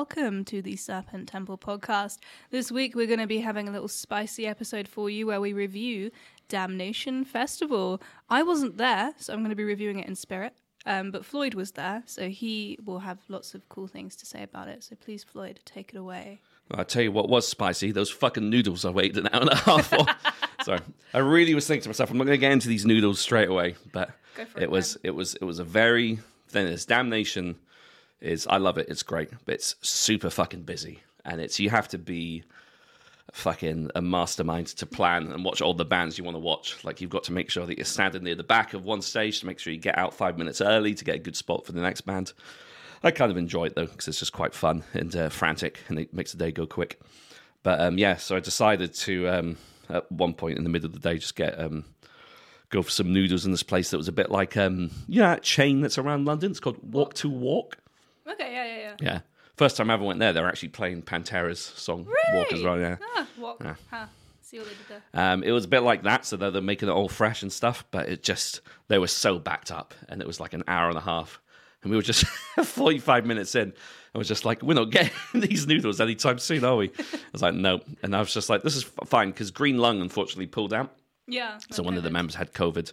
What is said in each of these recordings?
welcome to the Serpent Temple podcast. This week we're going to be having a little spicy episode for you where we review Damnation Festival. I wasn't there, so I'm going to be reviewing it in spirit. Um, but Floyd was there, so he will have lots of cool things to say about it. So please, Floyd, take it away. I'll tell you what was spicy. Those fucking noodles I waited an hour and a half for. Sorry. I really was thinking to myself, I'm not going to get into these noodles straight away. But it, it, was it was it was a very then this damnation is I love it, it's great, but it's super fucking busy. And it's you have to be fucking a mastermind to plan and watch all the bands you want to watch. Like you've got to make sure that you're standing near the back of one stage to make sure you get out five minutes early to get a good spot for the next band. I kind of enjoy it though because it's just quite fun and uh, frantic and it makes the day go quick. But um, yeah, so I decided to um, at one point in the middle of the day just get um, go for some noodles in this place that was a bit like um, you know that chain that's around London. It's called Wok to Walk. Okay, yeah, yeah, yeah. Yeah, first time I ever went there, they were actually playing Pantera's song Walk as well. Yeah. Ah, walk. Huh. See what they did there. Um, it was a bit like that, so they're, they're making it all fresh and stuff, but it just, they were so backed up, and it was like an hour and a half. And we were just 45 minutes in, I was just like, we're not getting these noodles anytime soon, are we? I was like, no. And I was just like, this is f- fine, because Green Lung unfortunately pulled out. Yeah. So one of the members had COVID,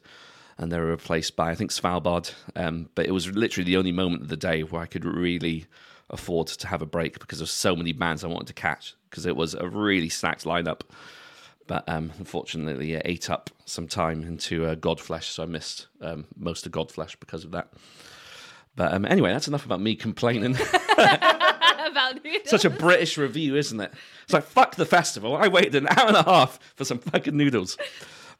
and they were replaced by, I think, Svalbard. Um, but it was literally the only moment of the day where I could really afford to have a break because there's so many bands I wanted to catch, because it was a really stacked lineup. But um, unfortunately, it ate up some time into uh, Godflesh, so I missed um, most of Godflesh because of that. But um, anyway, that's enough about me complaining. About noodles. Such a British review, isn't it? It's like fuck the festival. I waited an hour and a half for some fucking noodles.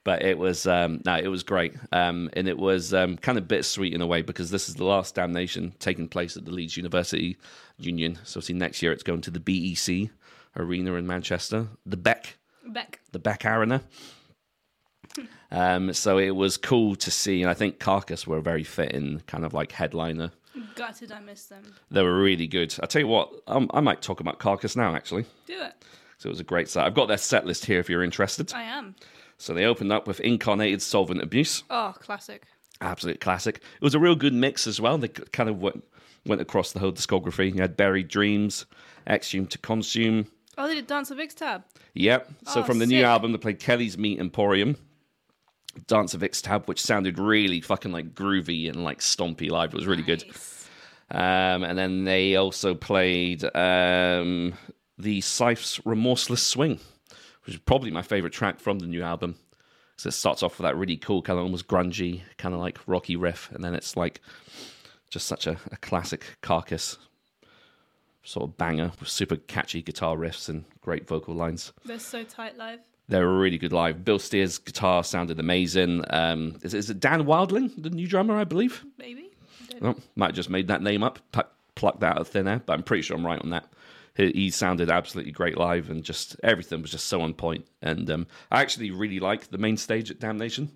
But it was um, no, it was great, um, and it was um, kind of bittersweet in a way because this is the last damnation taking place at the Leeds University Union. So see, next year it's going to the BEC Arena in Manchester, the Beck Beck. the Beck Arena. Um, so it was cool to see, and I think Carcass were a very fitting kind of like headliner. Gutted I missed them. They were really good. I tell you what, um, I might talk about Carcass now actually. Do it. So it was a great set. I've got their set list here if you're interested. I am. So they opened up with Incarnated Solvent Abuse, Oh, classic. absolute classic. It was a real good mix as well. They kind of went, went across the whole discography. You had Buried Dreams, Exhumed to Consume. Oh, they did Dance of Ixtab. Yep. So Oh, from the new album, they played Kelly's Meat Emporium, Dance of Ixtab, which sounded really fucking like groovy and like stompy live. It was really good. Um, and then they also played um, the Scythe's Remorseless Swing, which is probably my favorite track from the new album. So it starts off with that really cool, kind of almost grungy, kind of like rocky riff, and then it's like just such a, a classic carcass sort of banger with super catchy guitar riffs and great vocal lines. They're so tight live. They were really good live. Bill Steer's guitar sounded amazing. Um, is, is it Dan Wilding, the new drummer, I believe? Maybe. I. Oh, might have just made that name up, plucked that out of thin air, but I'm pretty sure I'm right on that. He, he sounded absolutely great live, and just everything was just so on point. And um, I actually really like the main stage at Damnation.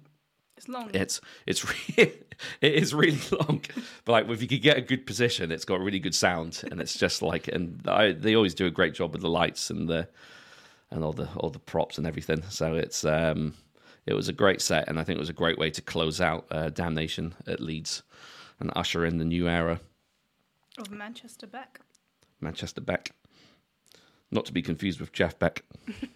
It's long. It's it's re- it is really long, but like if you could get a good position, it's got really good sound, and it's just like and I, they always do a great job with the lights and the and all the all the props and everything. So it's um it was a great set, and I think it was a great way to close out uh, Damnation at Leeds and usher in the new era. Of Manchester Beck. Manchester Beck. Not to be confused with Jeff Beck.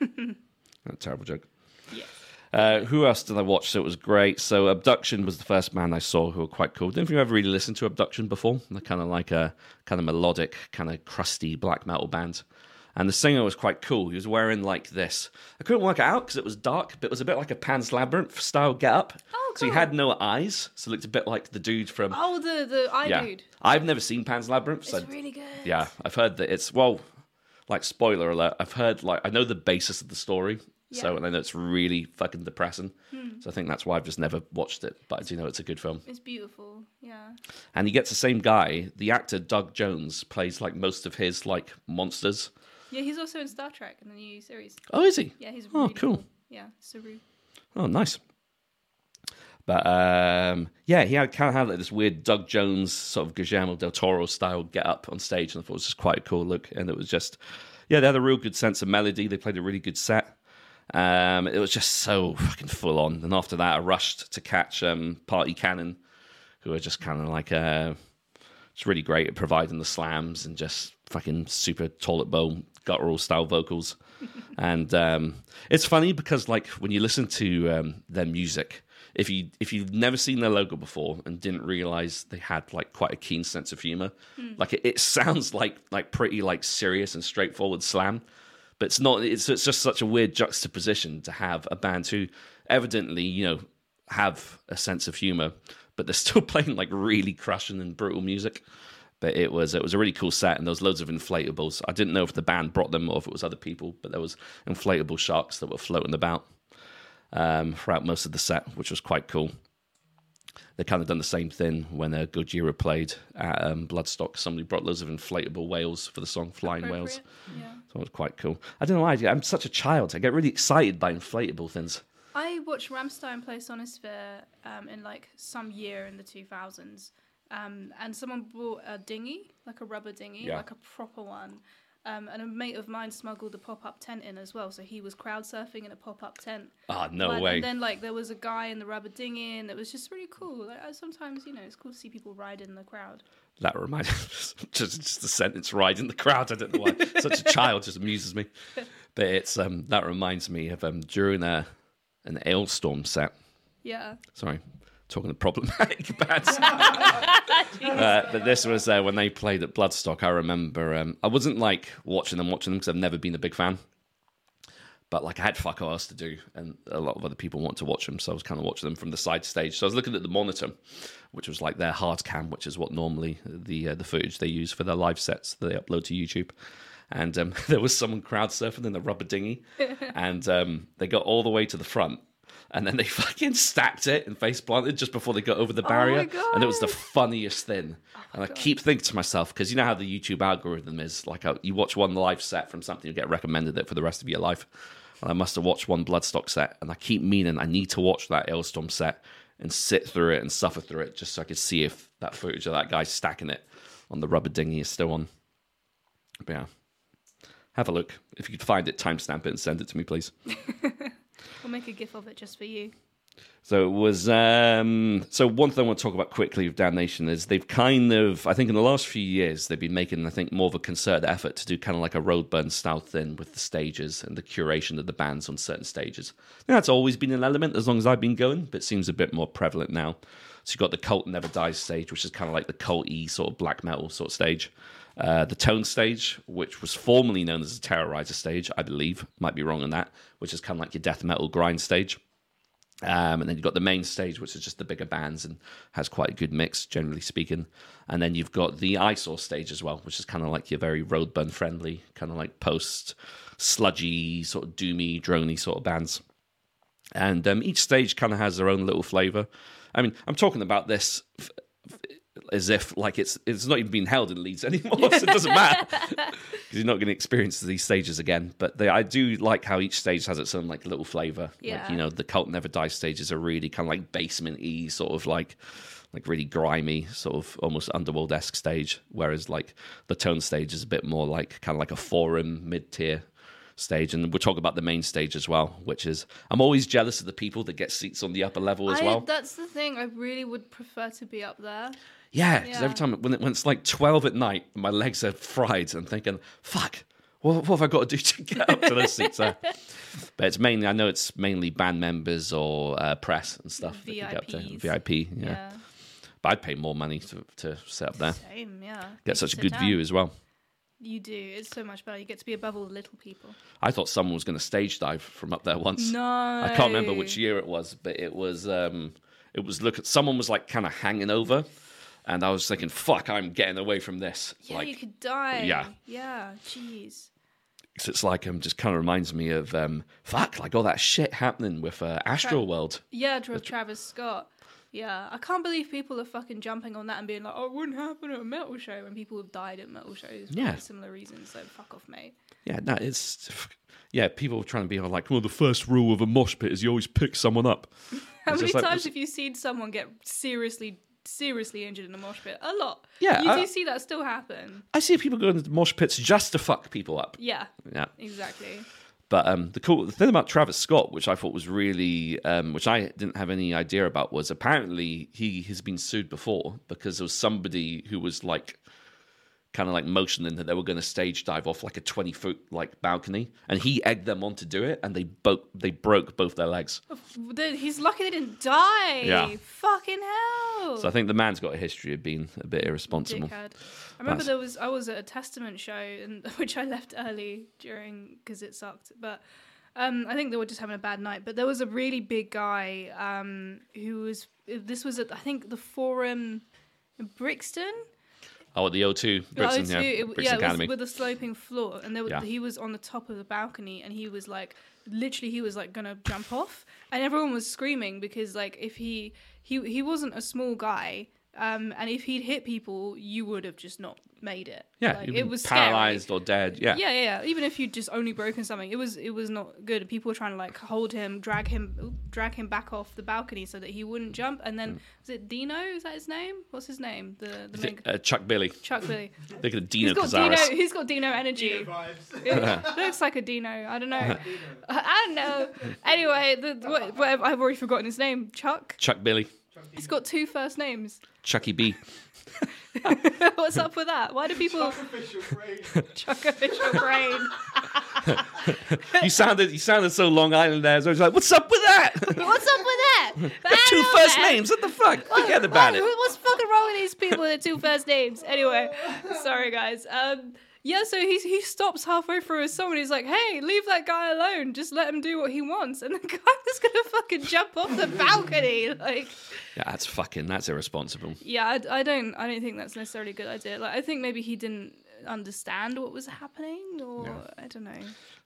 a terrible joke. Yes. Uh, who else did I watch? So it was great. So Abduction was the first band I saw who were quite cool. Didn't you ever really listened to Abduction before? They're kind of like a kind of melodic, kind of crusty black metal band. And the singer was quite cool. He was wearing like this. I couldn't work it out because it was dark, but it was a bit like a Pan's Labyrinth style get up. Oh, So he had no eyes, so it looked a bit like the dude from. Oh, the the eye yeah. dude. I've never seen Pan's Labyrinth. So It's really good. yeah, I've heard that it's well, like spoiler alert. I've heard like I know the basis of the story, so and I know it's really fucking depressing. Hmm. So I think that's why I've just never watched it. But I do know it's a good film. It's beautiful. Yeah. And he gets the same guy. The actor Doug Jones plays like most of his like monsters. Yeah, he's also in Star Trek in the new series. Oh, is he? Yeah, he's Oh, really cool. Yeah, Saru. Oh, nice. But um, yeah, he had kind of had like this weird Doug Jones sort of Guillermo del Toro style get up on stage, and I thought it was just quite a cool look. And it was just, yeah, they had a real good sense of melody. They played a really good set. Um, it was just so fucking full on. And after that, I rushed to catch um, Party Cannon, who are just kind of like uh, it's really great at providing the slams and just fucking super toilet bowl guttural style vocals, and um, it's funny because like when you listen to um, their music, if you if you've never seen their logo before and didn't realize they had like quite a keen sense of humor, hmm. like it, it sounds like like pretty like serious and straightforward slam, but it's not. It's it's just such a weird juxtaposition to have a band who evidently you know have a sense of humor, but they're still playing like really crushing and brutal music. But it was it was a really cool set, and there was loads of inflatables. I didn't know if the band brought them or if it was other people, but there was inflatable sharks that were floating about um, throughout most of the set, which was quite cool. They kind of done the same thing when uh, Gojira played at um, Bloodstock. Somebody brought loads of inflatable whales for the song "Flying Whales," Yeah. so it was quite cool. I don't know why I'm such a child. I get really excited by inflatable things. I watched Rammstein play Sonisphere um, in like some year in the 2000s. Um, and someone brought a dinghy, like a rubber dinghy, Yeah. like a proper one. Um, and a mate of mine smuggled a pop up tent in as well. So he was crowd surfing in a pop up tent. Ah, no But- way. And then like there was a guy in the rubber dinghy, and it was just really cool. Like, sometimes you know it's cool to see people ride in the crowd. That reminds just just the sentence ride in the crowd. I don't know why. Such a child just amuses me. But it's um that reminds me of um during a an Alestorm set. Yeah. Sorry, talking to problematic bands. uh, but this was uh, when they played at Bloodstock. I remember um, I wasn't like watching them, watching them because I've never been a big fan. But like I had fuck all else to do, and a lot of other people want to watch them, so I was kind of watching them from the side stage. So I was looking at the monitor, which was like their hard cam, which is what normally the uh, the footage they use for their live sets that they upload to YouTube. And um, there was someone crowd surfing in the rubber dinghy, and um, they got all the way to the front, and then they fucking stacked it and face planted just before they got over the barrier, and it was the funniest thing. and I keep thinking to myself because you know how the YouTube algorithm is like, uh, you watch one live set from something, you get recommended it for the rest of your life. And I must have watched one Bloodstock set, and I keep meaning I need to watch that Alestorm set and sit through it and suffer through it just so I could see if that footage of that guy stacking it on the rubber dinghy is still on. But yeah, have a look. If you could find it, timestamp it and send it to me, please. We'll make a gif of it just for you. So it was. Um, so one thing I want to talk about quickly with Damnation is they've kind of, I think, in the last few years, they've been making, I think, more of a concerted effort to do kind of like a Roadburn style thing with the stages and the curation of the bands on certain stages. Think that's always been an element as long as I've been going, but seems a bit more prevalent now. So you've got the Cult Never Dies stage, which is kind of like the cult-y sort of black metal sort of stage. Uh, the Tone stage, which was formerly known as the Terrorizer stage, I believe, might be wrong on that, which is kind of like your death metal grind stage. Um, and then you've got the main stage, which is just the bigger bands and has quite a good mix, generally speaking. And then you've got the eyesore stage as well, which is kind of like your very roadburn friendly, kind of like post sludgy, sort of doomy, drony sort of bands. And um, each stage kind of has their own little flavor. I mean, I'm talking about this f- as if like it's it's not even being held in Leeds anymore, so it doesn't matter because you're not going to experience these stages again. But they, I do like how each stage has its own like little flavor. Like Yeah. you know, the Cult Never Die stages are really kind of like basement-y, sort of like like really grimy, sort of almost underworld esque stage. Whereas like the Tone stage is a bit more like kind of like a forum mid-tier stage and we'll talk about the main stage as well which is i'm always jealous of the people that get seats on the upper level as I, well That's the thing. I really would prefer to be up there. yeah, because Yeah. every time when, it, when it's like 12 at night, my legs are fried. I'm thinking, fuck, what, what have I got to do to get up to those seats there? But it's mainly, I know it's mainly band members or uh, press and stuff. that get up to. VIPs. VIP, yeah. Yeah. But I'd pay more money to, to sit up there. Same, yeah. Get You such a good down. view as well. You do. It's so much better. You get to be above all the little people. I thought someone was going to stage dive from up there once. No. I can't remember which year it was, but it was um it was look at someone was like kind of hanging over, and I was thinking, "Fuck, I'm getting away from this." Yeah, like, you could die. yeah. Yeah. Jeez. 'cause it's like um just kind of reminds me of um fuck, like all that shit happening with uh, Astroworld. Yeah, Tra- Travis Scott. Yeah, I can't believe people are fucking jumping on that and being like, "Oh, it wouldn't happen at a metal show," when people have died at metal shows for Yeah. similar reasons. So fuck off, mate. Yeah, no, it's yeah. People are trying to be all like, "Well, the first rule of a mosh pit is you always pick someone up." How It's many just like- times have you seen someone get seriously, seriously injured in a mosh pit? A lot. Yeah, you I- do see that still happen. I see people going to mosh pits just to fuck people up. Yeah, Yeah. exactly. But um, the cool the thing about Travis Scott, which I thought was really, um, which I didn't have any idea about, was apparently he has been sued before because there was somebody who was like kind of like motioning that they were going to stage dive off like a 20 foot like balcony, and he egged them on to do it, and they both they broke both their legs. He's lucky they didn't die. Yeah. Fucking hell. So I think the man's got a history of being a bit irresponsible. Dickhead. I remember That's- there was I was at a Testament show and which I left early during because it sucked, but. Um, I think they were just having a bad night, but there was a really big guy um, who was. This was at I think the Forum in Brixton. Oh, at the O2 Brixton, Oh, yeah. It- Brixton yeah, Academy. was with a sloping floor, and there, was Yeah. he was on the top of the balcony, and he was like, literally, he was like gonna jump off, and everyone was screaming because like if he he he wasn't a small guy, um, and if he'd hit people, you would have just not made it. yeah, like, you've it been was scary. paralyzed or dead. Yeah. Yeah, yeah, yeah. Even if you'd just only broken something, it was it was not good. People were trying to like hold him, drag him, drag him back off the balcony so that he wouldn't jump. And Mm. then was it Dino? Is that his name? What's his name? The the main uh, Chuck Billy. Chuck Billy. Think of Dino He's got Dino. He's got Dino energy. vibes. Looks like a Dino. I don't know. I don't know. Anyway, the, what, what, I've already forgotten his name. Chuck. Chuck Billy. He's got two first names. Chucky B. What's up with that? Why do people Official brain. Chuck official brain? you sounded you sounded so Long Island there. So I was like, what's up with that? What's up with that? Got two first names. What the fuck? Forget about What- it. What's fucking wrong with these people with two first names? Anyway, sorry guys. Um, yeah, so he he stops halfway through his song and he's like, "Hey, leave that guy alone. Just let him do what he wants." And the guy was gonna fucking jump off the balcony. Like, Yeah, that's fucking that's irresponsible. yeah, I, I don't I don't think that's necessarily a good idea. Like, I think maybe he didn't understand what was happening, or I don't know.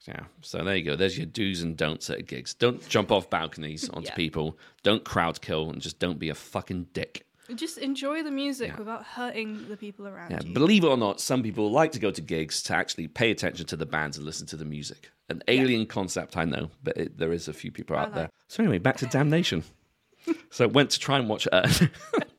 Yeah. So there you go. There's your do's and don'ts at gigs. Don't jump off balconies onto Yeah. people. Don't crowd kill, and just don't be a fucking dick. Just enjoy the music without hurting the people around Yeah, you. believe it or not, some people like to go to gigs to actually pay attention to the bands and listen to the music. An alien concept, I know, but it, there is a few people out like- there. So anyway, back to Damnation. so went to try and watch Earth, uh,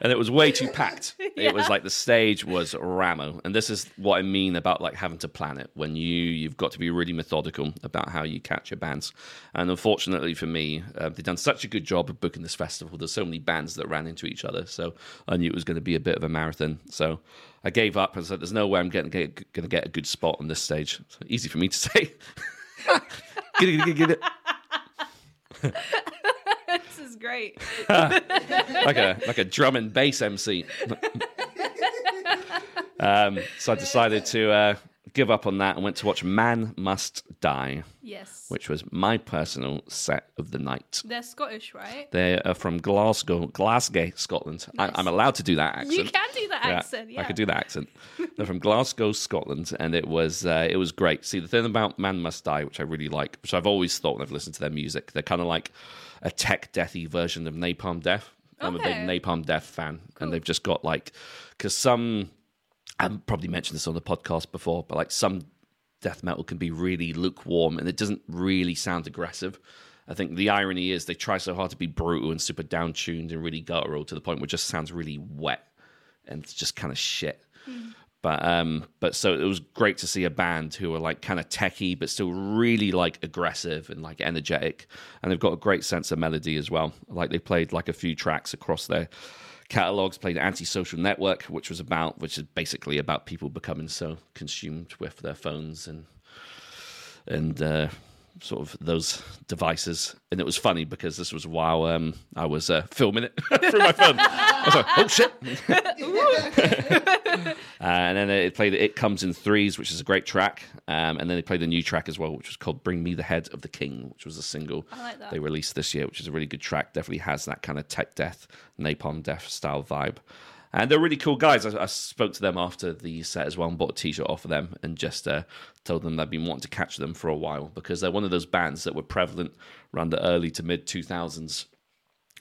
and it was way too packed. It was like the stage was ramo, and this is what I mean about like having to plan it. When you you've got to be really methodical about how you catch your bands. And unfortunately for me, uh, they've done such a good job of booking this festival. There's so many bands that ran into each other, so I knew it was going to be a bit of a marathon. So I gave up and said, "There's no way I'm going to get a good spot on this stage." So easy for me to say. get it, get it, get it. this is great. like a like a drum and bass MC. um, so I decided to uh, give up on that and went to watch Man Must Die, Yes. which was my personal set of the night. They're Scottish, right? They are from Glasgow, Glasgow, Scotland. I, I'm allowed to do that accent. You can do that accent, yeah. I could do that accent. They're from Glasgow, Scotland, and it was uh, it was great. See, the thing about Man Must Die, which I really like, which I've always thought when I've listened to their music, they're kind of like a tech deathy version of Napalm Death. I'm a big Napalm Death fan, and they've just got like because some I've probably mentioned this on the podcast before, but like some death metal can be really lukewarm and it doesn't really sound aggressive. I think the irony is they try so hard to be brutal and super down tuned and really guttural to the point where it just sounds really wet and it's just kind of shit. But um, but so it was great to see a band who are like kind of techie, but still really like aggressive and like energetic, and they've got a great sense of melody as well. Like they played like a few tracks across their catalogs. Played Antisocial Network, which was about, which is basically about people becoming so consumed with their phones and and uh, sort of those devices. And it was funny because this was while um, I was uh, filming it through my phone. I was like, oh shit. Uh, and then it played It Comes in Threes, which is a great track. Um, and then they played a new track as well, which was called Bring Me the Head of the King, which was a single like they released this year, which is a really good track. Definitely has that kind of tech death, napalm death style vibe. And they're really cool guys. I, I spoke to them after the set as well and bought a t shirt off of them and just uh, told them I'd been wanting to catch them for a while because they're one of those bands that were prevalent around the early to mid 2000s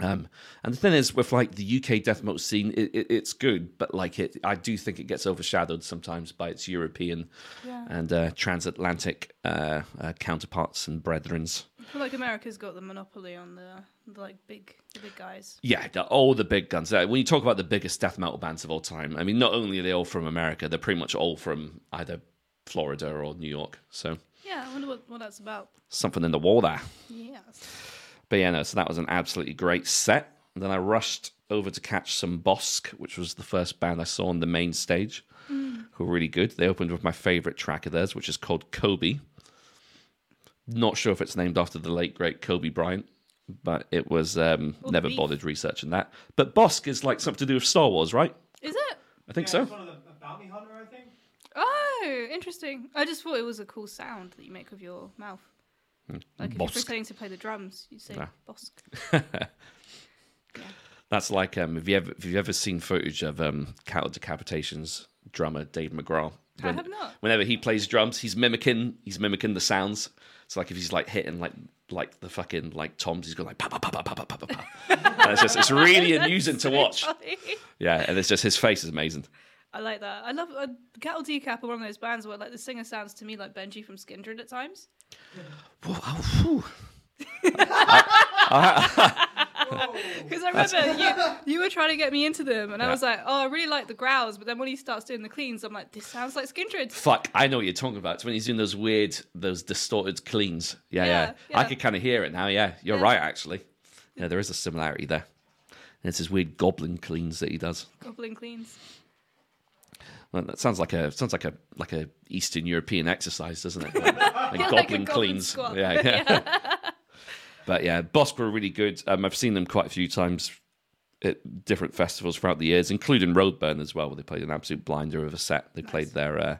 um, and the thing is, with like the UK death metal scene, it, it, it's good, but like it, I do think it gets overshadowed sometimes by its European Yeah. and uh, transatlantic uh, uh, counterparts and brethrens. I feel like America's got the monopoly on the, the like big the big guys. Yeah, the, all the big guns. Uh, when you talk about the biggest death metal bands of all time, I mean, not only are they all from America, they're pretty much all from either Florida or New York. So Yeah, I wonder what, what that's about. something in the wall there. Yes. But yeah, no, so that was an absolutely great set. And then I rushed over to catch some Bossk, which was the first band I saw on the main stage, who were really good. They opened with my favorite track of theirs, which is called Kobe. Not sure if it's named after the late great Kobe Bryant, but it was um, Or never beef. bothered researching that. But Bossk is like something to do with Star Wars, right? Is it? I think Yeah, so. It's one of the a bounty hunter, I think. Oh, interesting. I just thought it was a cool sound that you make with your mouth. Like if you're pretending to play the drums, you say Yeah. bosk. That's like um, have you ever have you ever seen footage of um, Cattle Decapitation's drummer Dave McGraw? I have not. Whenever he plays drums, he's mimicking he's mimicking the sounds. It's like if he's like hitting like like the fucking like toms, he's going like pa pa pa pa pa pa pa pa. and it's just it's really amusing to watch. Funny. Yeah, and it's just his face is amazing. I like that. I love uh, Cattle Decap are one of those bands where like the singer sounds to me like Benji from Skindred at times. Because I remember you, you were trying to get me into them, and I was like, oh, I really like the growls, but then when he starts doing the cleans, I'm like, this sounds like Skindred. Fuck, I know what you're talking about. It's when he's doing those weird, those distorted cleans. Yeah, yeah. Yeah, yeah. I could kind of hear it now. Yeah, you're Yeah. right, actually. Yeah, there is a similarity there. And it's his weird goblin cleans that he does. Goblin cleans. Well, that sounds like a sounds like a like a Eastern European exercise, doesn't it? Like, like Yeah, like goblin goblin cleans. squat. Yeah, yeah. but yeah, Bossk were really good. Um, I've seen them quite a few times at different festivals throughout the years, including Roadburn as well, where they played an absolute blinder of a set. They played their uh,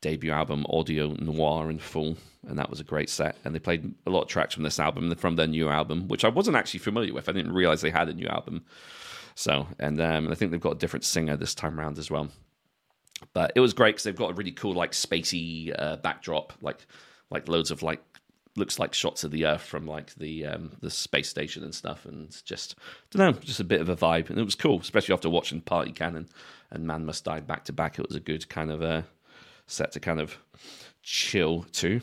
debut album Audio Noir in full, and that was a great set. And they played a lot of tracks from this album from their new album, which I wasn't actually familiar with. I didn't realize they had a new album. So, and um, I think they've got a different singer this time around as well. But it was great because they've got a really cool, like spacey uh, backdrop, like like loads of like looks like shots of the Earth from like the um, the space station and stuff, and just don't know, just a bit of a vibe, and it was cool, especially after watching Party Cannon and Man Must Die back to back. It was a good kind of uh, set to kind of chill to.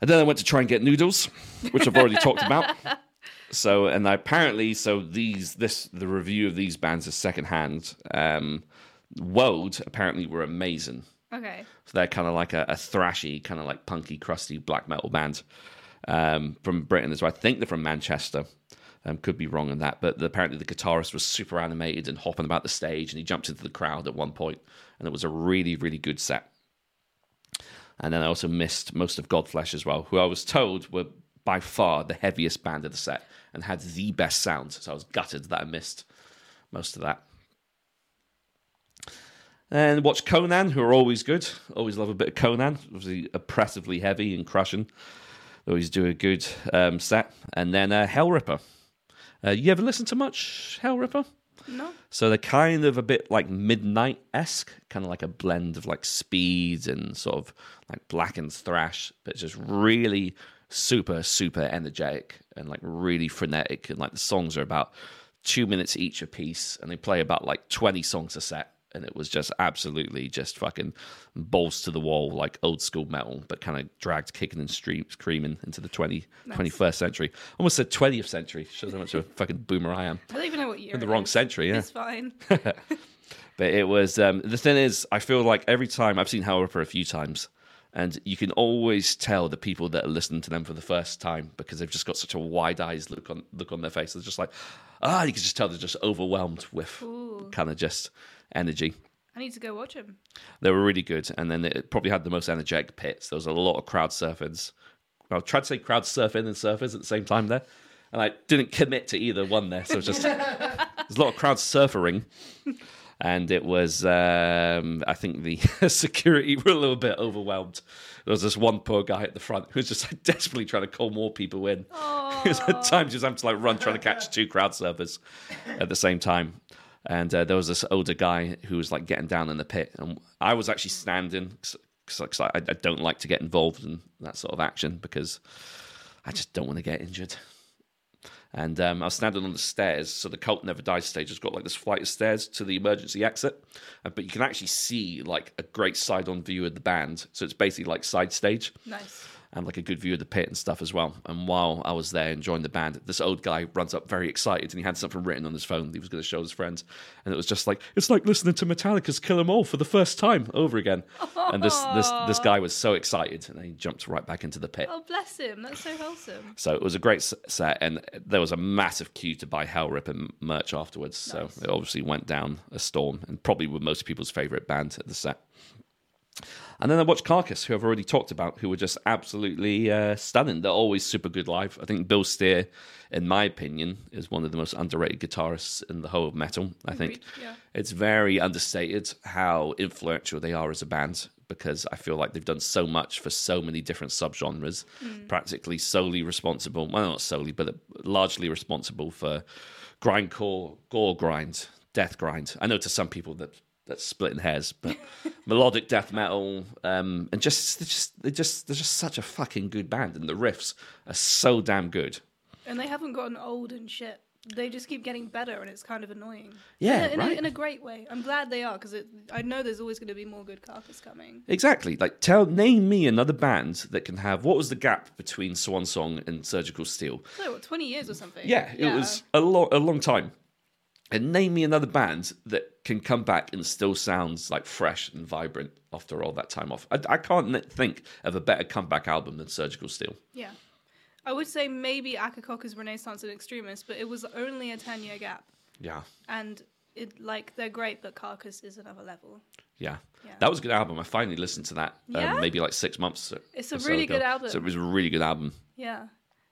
And then I went to try and get noodles, which I've already talked about. So, and I apparently, so these, this, the review of these bands is secondhand. Um, Wode apparently were amazing. Okay. So they're kind of like a, a thrashy, kind of like punky, crusty black metal band um, from Britain as well. I think they're from Manchester. Um, could be wrong on that, but the, apparently the guitarist was super animated and hopping about the stage, and he jumped into the crowd at one point, and it was a really, really good set. And then I also missed most of Godflesh as well, who I was told were by far the heaviest band of the set and had the best sound. So I was gutted that I missed most of that. And watch Conan, who are always good. Always love a bit of Conan. Obviously, oppressively heavy and crushing. Always do a good um, set. And then uh, Hellripper. Uh, you ever listen to much Hellripper? No. So they're kind of a bit like midnight esque, kind of like a blend of like speed and sort of like blackened thrash, but just really super, super energetic and like really frenetic. And like the songs are about two minutes each a piece, and they play about like 20 songs a set. And it was just absolutely just fucking balls to the wall, like old school metal, but kind of dragged kicking and stream, screaming into the 20, 21st century. Almost said 20th century. Shows how much of a fucking boomer I am. I don't even know what year. In the wrong century, yeah. It's fine. But it was um, the thing is, I feel like every time I've seen Hellripper a few times, and you can always tell the people that are listening to them for the first time because they've just got such a wide eyes look on look on their face. They're just like, ah, you can just tell they're just overwhelmed with Ooh. kind of just energy. I need to go watch them. They were really good, and then it probably had the most energetic pits. There was a lot of crowd surfers. I tried to say crowd surfing and surfers at the same time there, and I didn't commit to either one there. So it's just there's a lot of crowd surfering, and it was um, I think the security were a little bit overwhelmed. There was this one poor guy at the front who was just like desperately trying to call more people in. At times he was having to like run trying to catch two crowd surfers at the same time. And uh, there was this older guy who was like getting down in the pit, and I was actually standing because I, I don't like to get involved in that sort of action because I just don't want to get injured. And um, I was standing on the stairs, so the Cult Never Dies stage has got like this flight of stairs to the emergency exit, uh, but you can actually see like a great side-on view of the band. So it's basically like side stage. Nice. And like a good view of the pit and stuff as well. And while I was there enjoying the band, this old guy runs up very excited and he had something written on his phone that he was going to show his friends. And it was just like, it's like listening to Metallica's Kill 'Em All for the first time over again. And this, this, this guy was so excited and he jumped right back into the pit. Oh, bless him. That's so wholesome. So it was a great set, and there was a massive queue to buy Hellripper merch afterwards. So it obviously went down a storm, and probably were most people's favorite band at the set. And then I watched Carcass, who I've already talked about, who were just absolutely uh, stunning. They're always super good live. I think Bill Steer, in my opinion, is one of the most underrated guitarists in the whole of metal. I think yeah. it's very understated how influential they are as a band because I feel like they've done so much for so many different subgenres, practically solely responsible, well, not solely, but largely responsible for grindcore, gore grind, death grind. I know to some people that that's splitting hairs, but melodic death metal, um, and just they're just they're just they're just such a fucking good band, and the riffs are so damn good. And they haven't gotten old and shit. They just keep getting better, and it's kind of annoying. Yeah, in a, in, right. a, in a great way. I'm glad they are because I know there's always going to be more good carcass coming. Exactly. Like, tell name me another band that can have what was the gap between Swan Song and Surgical Steel? So what, 20 years or something? Yeah, it was a long, a long time. And name me another band that can come back and still sounds like fresh and vibrant after all that time off. I, I can't think of a better comeback album than Surgical Steel. Yeah. I would say maybe Akercocke's Renaissance in Extremis, but it was only a 10 year gap. Yeah, And it like they're great, but Carcass is another level. yeah, Yeah. That was a good album. I finally listened to that. Yeah? Um, maybe like six months. It's a or so really good album. So it was a really good album. Yeah.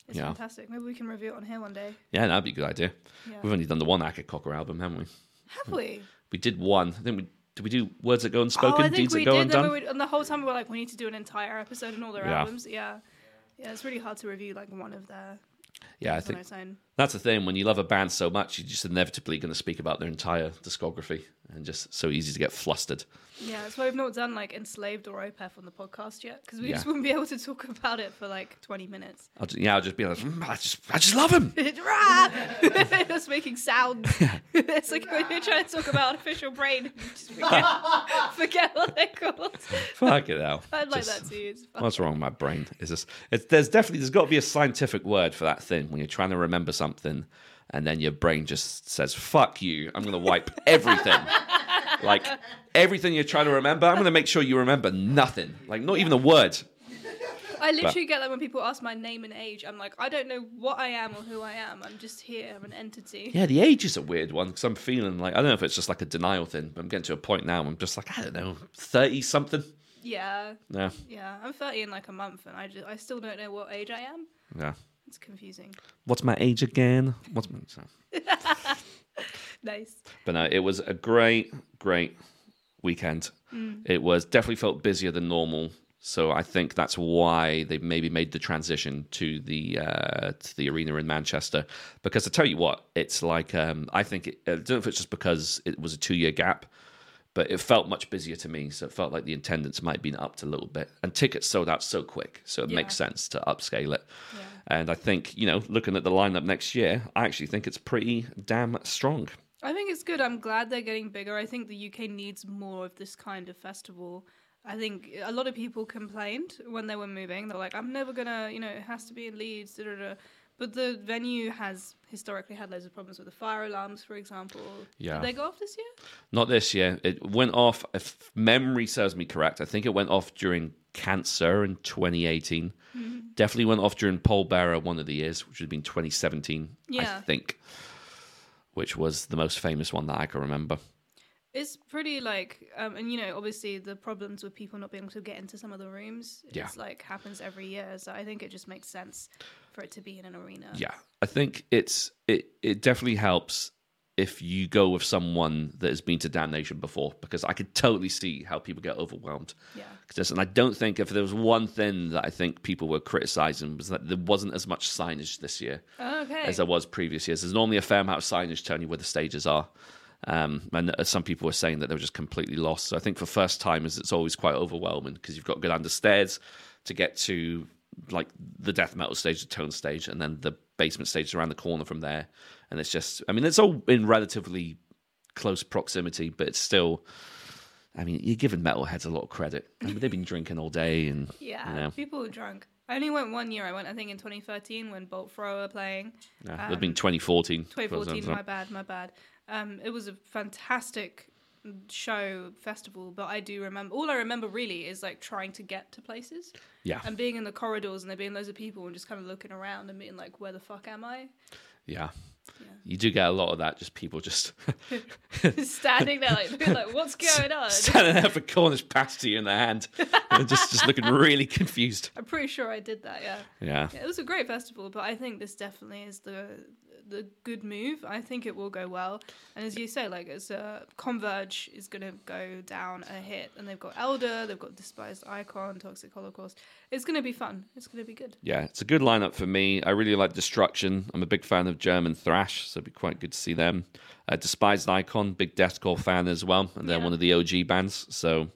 It's Yeah. fantastic. Maybe we can review it on here one day. Yeah, that'd be a good idea. Yeah. We've only done the one Akercocke album, haven't we? Have we? We did one. I think we did. We do words that go unspoken, oh, I think deeds we that go did. Undone. we, and the whole time we were like, we need to do an entire episode on all their Yeah. albums. Yeah. Yeah, it's really hard to review like one of their Yeah, I think. That's the thing. When you love a band so much, you're just inevitably going to speak about their entire discography, and just so easy to get flustered. Yeah, that's why we've not done like Enslaved or Opeth on the podcast yet because we Yeah. just wouldn't be able to talk about it for like 20 minutes. I'll just, yeah, I'll just be like, "Mm, I just, I just love him. Just making sounds. it's like when you're trying to talk about artificial brain, just forget, forget what they're called. Fuck it out. I'd like Just- that too. It's. What's wrong with my brain? Is this? It's, there's definitely there's got to be a scientific word for that thing when you're trying to remember something, and then your brain just says "fuck you." I'm going to wipe everything. like everything you're trying to remember, I'm going to make sure you remember nothing. Like not even a word. I literally get that when people ask my name and age. I'm like, I don't know what I am or who I am. I'm just here. I'm an entity. Yeah, the age is a weird one because I'm feeling like I don't know if it's just like a denial thing, but I'm getting to a point now. I'm just like I don't know, thirty something. Yeah, Yeah, yeah. I'm 30 in like a month, and I just I still don't know what age I am. yeah. It's confusing. What's my age again? What's my? Nice. But no, it was a great, great weekend. It was definitely felt busier than normal. So I think that's why they maybe made the transition to the uh, to the arena in Manchester. Because I tell you what, it's like um, I think it, I don't know if it's just because it was a two year gap, but it felt much busier to me. So it felt like the attendance might have been upped a little bit, and tickets sold out so quick. So it Yeah. makes sense to upscale it. Yeah. And I think you know, looking at the lineup next year, I actually think it's pretty damn strong. I think it's good. I'm glad they're getting bigger. I think the UK needs more of this kind of festival. I think a lot of people complained when they were moving. They're like, I'm never gonna, you know, it has to be in Leeds. Da, da, da. But the venue has historically had loads of problems with the fire alarms, for example. Yeah. Did they go off this year? Not this year. It went off, if memory serves me correct, I think it went off during Cancer in 2018. Mm-hmm. Definitely went off during Pallbearer one of the years, which would have been 2017, I think, which was the most famous one that I can remember. It's pretty like, um, and you know, obviously the problems with people not being able to get into some of the rooms. Yeah. It's like happens every year. So I think it just makes sense for it to be in an arena. Yeah, I think it's it. It definitely helps if you go with someone that has been to Damnation before, because I could totally see how people get overwhelmed. Yeah. And I don't think if there was one thing that I think people were criticizing was that there wasn't as much signage this year Okay. as there was previous years. There's normally a fair amount of signage telling you where the stages are. Um, and uh, some people were saying that they were just completely lost. So I think for first timers, it's always quite overwhelming because you've got to go down the stairs to get to like the death metal stage, the tone stage, and then the basement stage is around the corner from there. And it's just, I mean, it's all in relatively close proximity, but it's still. I mean, you're giving metalheads a lot of credit. I mean, they've been drinking all day, and yeah. you know. People are drunk. I only went one year. I went, I think, in 2013 when Bolt Thrower were playing. Yeah, Um, it'd have been 2014. 2014, my bad, my bad. Um, it was a fantastic show festival, but I do remember. All I remember really is like trying to get to places Yeah, and being in the corridors and there being loads of people and just kind of looking around and being like, "Where the fuck am I?" yeah. Yeah. You do get a lot of that. Just people just Standing there like, like, "What's going on?" standing there for corners past you in their hand, and just just looking really confused. I'm pretty sure I did that. Yeah. Yeah, Yeah, it was a great festival, but I think this definitely is the the good move. I think it will go well, and as you say, like as uh, Converge is going to go down a hit, and they've got Elder, they've got Despised Icon, Toxic Holocaust. It's going to be fun. It's going to be good. yeah. It's a good lineup for me. I really like Destruction. I'm a big fan of German thrash, so it'd be quite good to see them. Uh, Despised Icon, big deathcore fan as well, and they're Yeah. one of the OG bands, so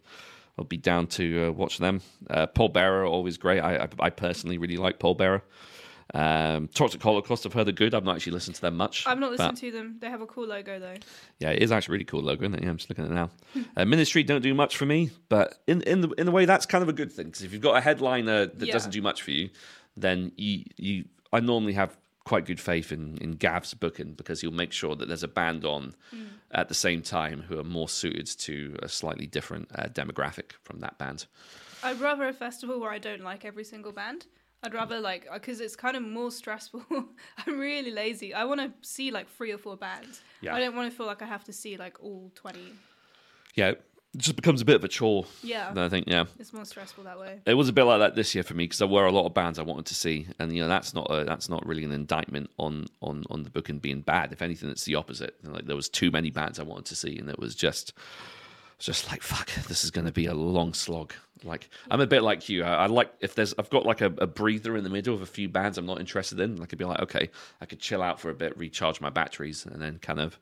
I'll be down to uh, watch them. Uh, Pallbearer, always great. I, I, I personally really like Pallbearer. Um, Toxic Holocaust, I've heard the good. I've not actually listened to them much. I've not but- listened to them. They have a cool logo though. Yeah, it is actually a really cool logo, isn't it? Yeah, I'm just looking at it now. uh, Ministry don't do much for me, but in in the in a way, that's kind of a good thing because if you've got a headliner that Yeah. doesn't do much for you, then you you I normally have quite good faith in in Gav's booking because he'll make sure that there's a band on at the same time who are more suited to a slightly different uh, demographic from that band. I'd rather a festival where I don't like every single band. I'd rather like uh, because it's kind of more stressful. I'm really lazy. I want to see like three or four bands. Yeah. I don't want to feel like I have to see like all twenty. Yeah, it just becomes a bit of a chore. Yeah, I think yeah. it's more stressful that way. It was a bit like that this year for me because there were a lot of bands I wanted to see, and you know that's not a, that's not really an indictment on on on the booking being bad. If anything, it's the opposite. Like there was too many bands I wanted to see, and it was just just like fuck. This is going to be a long slog. Like I'm a bit like you. I, I like if there's I've got like a, a breather in the middle of a few bands I'm not interested in. I could be like, okay, I could chill out for a bit, recharge my batteries, and then kind of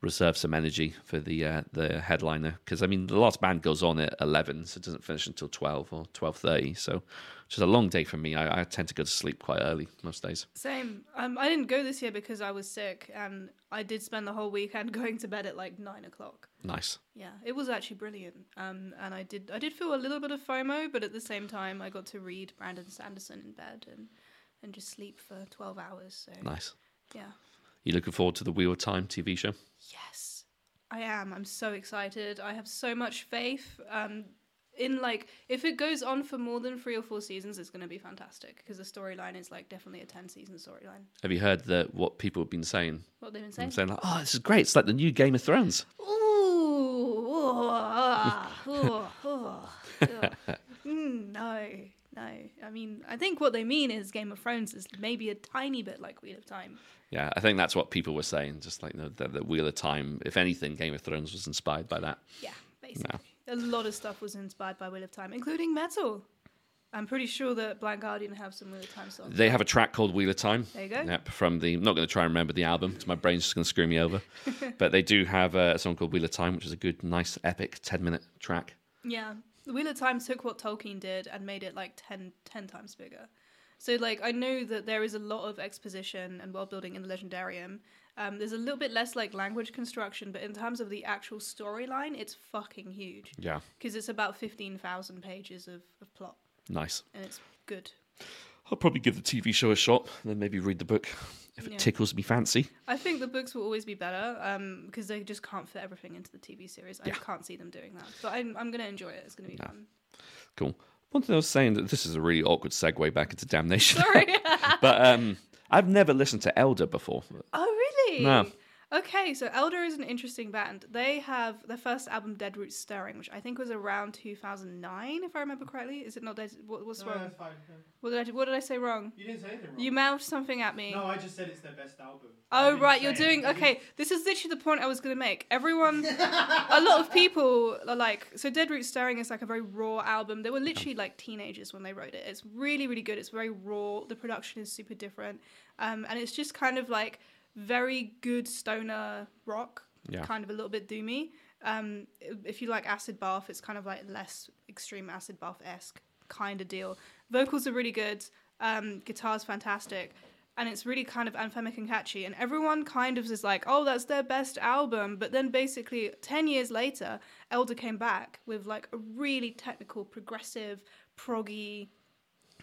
reserve some energy for the uh, the headliner. Because I mean, the last band goes on at eleven, so it doesn't finish until twelve or twelve thirty. So it's just a long day for me. I, I tend to go to sleep quite early most days. Same. Um, I didn't go this year because I was sick, and I did spend the whole weekend going to bed at like nine o'clock. Nice. Yeah, it was actually brilliant. Um, and I did I did feel a little bit of FOMO, but at the same time, I got to read Brandon Sanderson in bed and and just sleep for twelve hours. So Nice. yeah, You looking forward to the Wheel of Time TV show? yes, I am. I'm so excited. I have so much faith. Um, in like if it goes on for more than three or four seasons, it's going to be fantastic because the storyline is like definitely a ten season storyline. Have you heard that what people have been saying? What they've been Been saying. saying like, oh, this is great. It's like the new Game of Thrones. Ooh, Mm, no, no. I mean, I think what they mean is Game of Thrones is maybe a tiny bit like Wheel of Time. Yeah, I think that's what people were saying. Just like the, the, the Wheel of Time. If anything, Game of Thrones was inspired by that. Yeah, basically. A lot of stuff was inspired by Wheel of Time, including metal. I'm pretty sure that Blind Guardian have some Wheel of Time songs. They have a track called Wheel of Time. There you go. Yep, from the. I'm not going to try and remember the album because my brain's just going to screw me over. but they do have a song called Wheel of Time, which is a good, nice, epic 10 minute track. Yeah. The Wheel of Time took what Tolkien did and made it like 10, 10 times bigger. So, like, I know that there is a lot of exposition and world building in the Legendarium. Um, there's a little bit less like language construction, but in terms of the actual storyline, it's fucking huge Yeah, because it's about 15,000 pages of, of plot nice. and it's good. I'll probably give the TV show a shot and then maybe read the book if it Yeah. tickles me fancy. I think the books will always be better because they just can't fit everything into the TV series. I Yeah. can't see them doing that. But I'm, I'm going to enjoy it. It's going to be No. fun. Cool. One thing I was saying that this is a really awkward segue back into Damnation. Sorry. but um, I've never listened to Elder before. Oh, really? No. Okay, so Elder is an interesting band. They have their first album, Dead Roots Stirring, which I think was around 2009, if I remember correctly. Is it not Dead? What, what's No, wrong? that's fine. What did, I, do- what did I say wrong? You didn't say anything wrong. You mouthed something at me. No, I just said it's their best album. Oh right, you're doing okay. This is literally the point I was going to make. Everyone, a lot of people are like, so Dead Root Stirring is like a very raw album. They were literally like teenagers when they wrote it. It's really, really good. It's very raw. The production is super different, um, and it's just kind of like very good stoner rock, Yeah. kind of a little bit doomy. Um, if you like acid bath, it's kind of like less extreme acid bath esque kind of deal. Vocals are really good. Um, guitar's fantastic and it's really kind of anthemic and catchy. And everyone kind of is like, oh, that's their best album. But then basically, 10 years later, Elder came back with like a really technical, progressive, proggy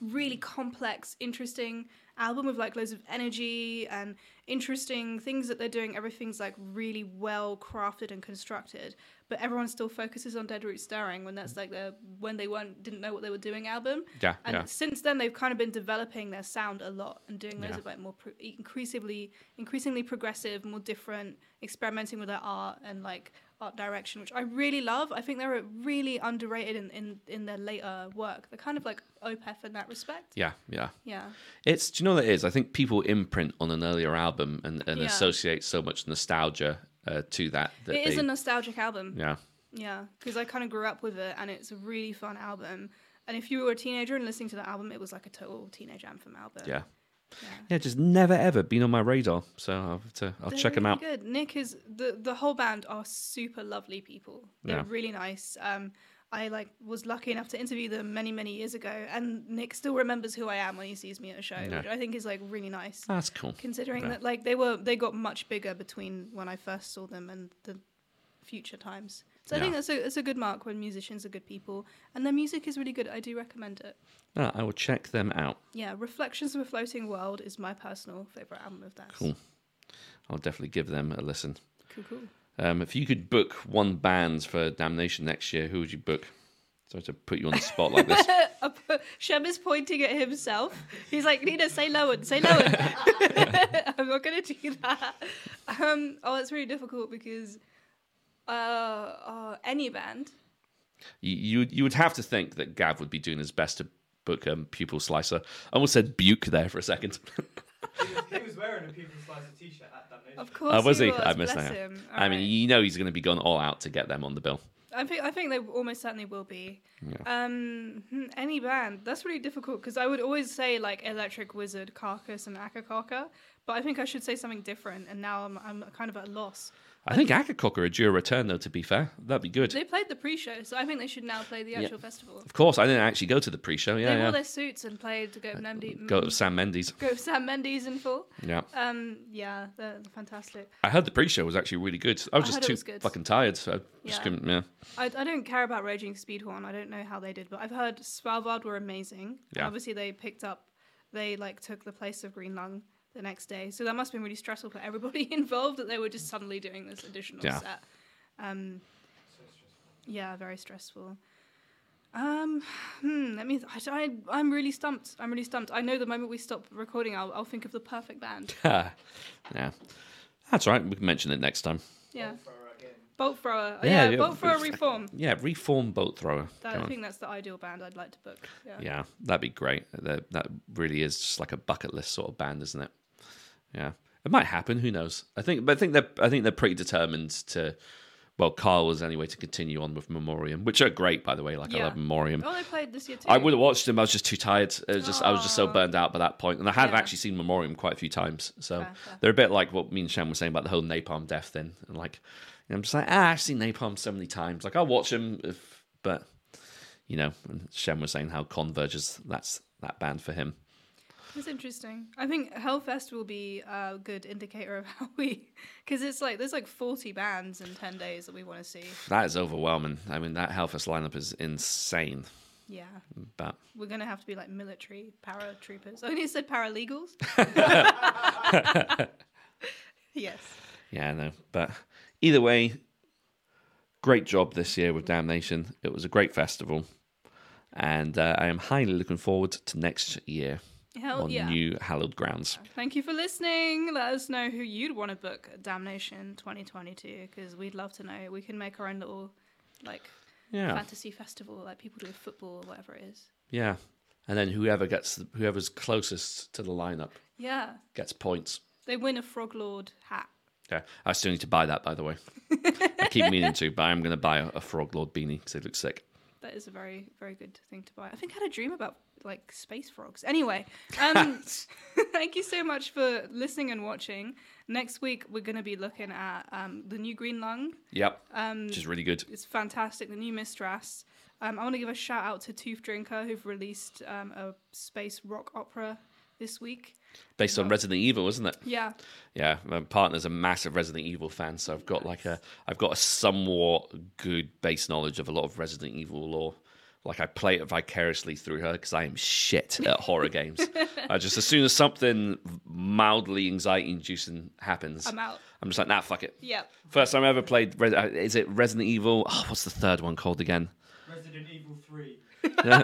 really complex, interesting album with like loads of energy and interesting things that they're doing. Everything's like really well crafted and constructed, but everyone still focuses on Dead Root Stirring when that's like the when they weren't didn't know what they were doing album. Yeah, And yeah. since then, they've kind of been developing their sound a lot and doing loads Yeah. of like more pro- increasingly, increasingly progressive, more different, experimenting with their art and like art direction, which I really love. I think they're really underrated in, in, in their later work. They're kind of like Opeth in that respect. Yeah, yeah. Yeah. It's do you know what it is? I think people imprint on an earlier album and, and Yeah. associate so much nostalgia uh, to that. that It is they- a nostalgic album. yeah, Yeah, because I kind of grew up with it, and it's a really fun album. And if you were a teenager and listening to that album, it was like a total teenage anthem album. yeah, Yeah. yeah. Just never ever been on my radar, so I'll have to, I'll check them out. Good. Nick is the the whole band are super lovely people. They're Yeah. really nice. Um, I like was lucky enough to interview them many many years ago, and Nick still remembers who I am when he sees me at a show, Yeah. which I think is like really nice. That's cool. Considering Yeah. that like they were they got much bigger between when I first saw them and the future times. So I think that's a that's a good mark when musicians are good people, and their music is really good. I do recommend it. Ah, I will check them out. Yeah, Reflections of a Floating World is my personal favorite album of theirs. Cool. I'll definitely give them a listen. Cool, cool. Um, if you could book one band for Damnation next year, who would you book? Sorry to put you on the spot like this. Shem is pointing at himself. He's like, Nina, say Lowen, say Lowen. I'm not going to do that. Um, oh, it's really difficult because uh, uh, any band. you, you you would have to think that Gav would be doing his best to book um, Pupil Slicer. I almost said Buke there for a second. He was, he was wearing a Pupil Slicer t-shirt at that moment. Of course, Oh, was he he? was. I missed bless that. him. I mean, you know he's going to be going all out to get them on the bill. I think I think they almost certainly will be. Um, hmm, any band that's really difficult because I would always say like Electric Wizard, Carcass, and Akercocke, but I think I should say something different, and now I'm I'm kind of at a loss. I think Akercocke are due a return, though, to be fair. That'd be good. They played the pre-show, so I think they should now play the actual festival. Of course, I didn't actually go to the pre show. Yeah, they Yeah, wore their suits and played to go Mendy, Go to Sam Mendes. go Sam Mendes in full. Yeah. Um, yeah, they're, they're fantastic. I heard the pre show was actually really good. I was I just heard it too was good. fucking tired, so I just Yeah. couldn't, yeah. I, I don't care about Raging Speedhorn. I don't know how they did, but I've heard Svalbard were amazing. Yeah. Obviously, they picked up, they like took the place of Green Lung the next day, so that must have been really stressful for everybody involved that they were just suddenly doing this additional Yeah. set. Um, yeah, very stressful. Um, hmm, let me. I, I, am really stumped. I'm really stumped. I know the moment we stop recording, I'll, I'll think of the perfect band. yeah. That's right. We can mention it next time. Yeah, bolt thrower. Yeah, Yeah, yeah, bolt thrower reform. Yeah, reform bolt thrower. That, I on. think that's the ideal band I'd like to book. Yeah. Yeah, that'd be great. That, that really is just like a bucket list sort of band, isn't it? Yeah, it might happen. Who knows? I think, but I think they're I think they're pretty determined to. Well, Carl was anyway to continue on with Memoriam, which are great, by the way. Like I love Memoriam. Oh, they played this year too. I would have watched them. I was just too tired. It was just I was just so burned out by that point, and I have Yeah. actually seen Memoriam quite a few times. So Fair, fair. they're a bit like what me and Shem were saying about the whole Napalm Death thing, and like know, I'm just like ah, I've seen Napalm so many times. Like I'll watch them, if, but you know, and Shem was saying how Converges that's that band for him. It's interesting. I think Hellfest will be a good indicator of how we, because it's like there's like 40 bands in 10 days that we want to see. That is overwhelming. I mean, that Hellfest lineup is insane. Yeah, But we're gonna have to be like military paratroopers. I only said paralegals. yes. yeah, I know. But either way, great job this year with Damnation. It was a great festival, and uh, I am highly looking forward to next year Hell on yeah. new hallowed grounds. Thank you for listening. Let us know who you'd want to book Damnation 2022 because we'd love to know. We can make our own little like Yeah, fantasy festival like people do with football or whatever it is. yeah. And then whoever gets whoever's closest to the lineup Yeah. gets points. They win a Frog Lord hat. Yeah, I still need to buy that, by the way. I keep meaning to, but I'm going to buy a, a Frog Lord beanie because it looks sick. That is a very, very good thing to buy. I think I had a dream about like space frogs. Anyway, um, thank you so much for listening and watching. Next week we're going to be looking at um, the new Green Lung. Yep, Um, which is really good. it's fantastic. The new Mistress. Um, I want to give a shout out to Tooth Drinker who've released um, a space rock opera this week. Based on Resident Evil, isn't it? Yeah, Yeah, my partner's a massive Resident Evil fan, so I've got like a I've got a somewhat good base knowledge of a lot of Resident Evil lore, like I play it vicariously through her because I am shit at horror games. I just as soon as something mildly anxiety inducing happens, I'm out. I'm just like, nah, fuck it. Yep. First time I ever played, Res- uh, is it Resident Evil? Oh, what's the third one called again? Resident Evil 3.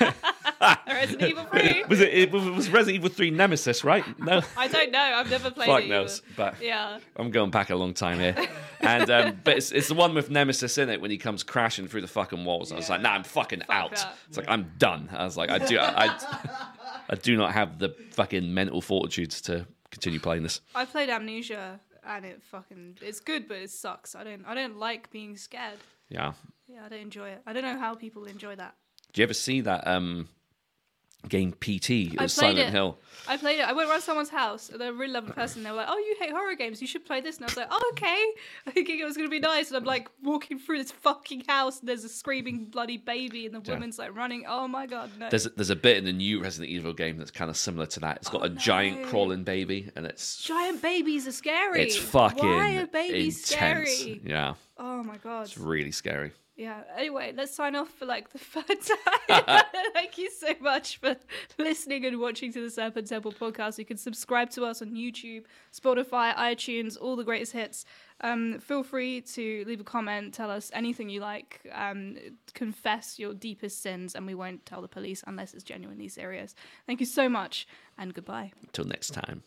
Resident Evil 3. Was it? It was Resident Evil Three Nemesis, right? No, I don't know. I've never played fuck it. knows. either. But Yeah. I'm going back a long time here, and um, but it's, it's the one with Nemesis in it when he comes crashing through the fucking walls. I was like, nah, I'm fucking out. that. It's like I'm done. I was like, I do, I, I do not have the fucking mental fortitude to continue playing this. I played Amnesia and it fucking it's good, but it sucks. I don't I don't like being scared. Yeah. Yeah, I don't enjoy it. I don't know how people enjoy that. Do you ever see that um, game PT? It I was played Silent it. Hill. I played it. I went around someone's house. and They're a really lovely person. They were like, "Oh, you hate horror games? You should play this." And I was like, "Oh, okay." Thinking it was gonna be nice, and I'm like walking through this fucking house. And there's a screaming bloody baby, and the Yeah. woman's like running. Oh my god, no! There's there's a bit in the new Resident Evil game that's kind of similar to that. It's got oh, a giant crawling baby, and it's Giant babies are scary. it's fucking Why are babies intense. scary? Yeah, Oh my god. it's really scary. Yeah. Anyway, let's sign off for like the third time. Thank you so much for listening and watching to the Serpent Temple podcast. You can subscribe to us on YouTube, Spotify, iTunes, all the greatest hits. Um, feel free to leave a comment, tell us anything you like, um, confess your deepest sins, and we won't tell the police unless it's genuinely serious. Thank you so much, and goodbye. Until next time.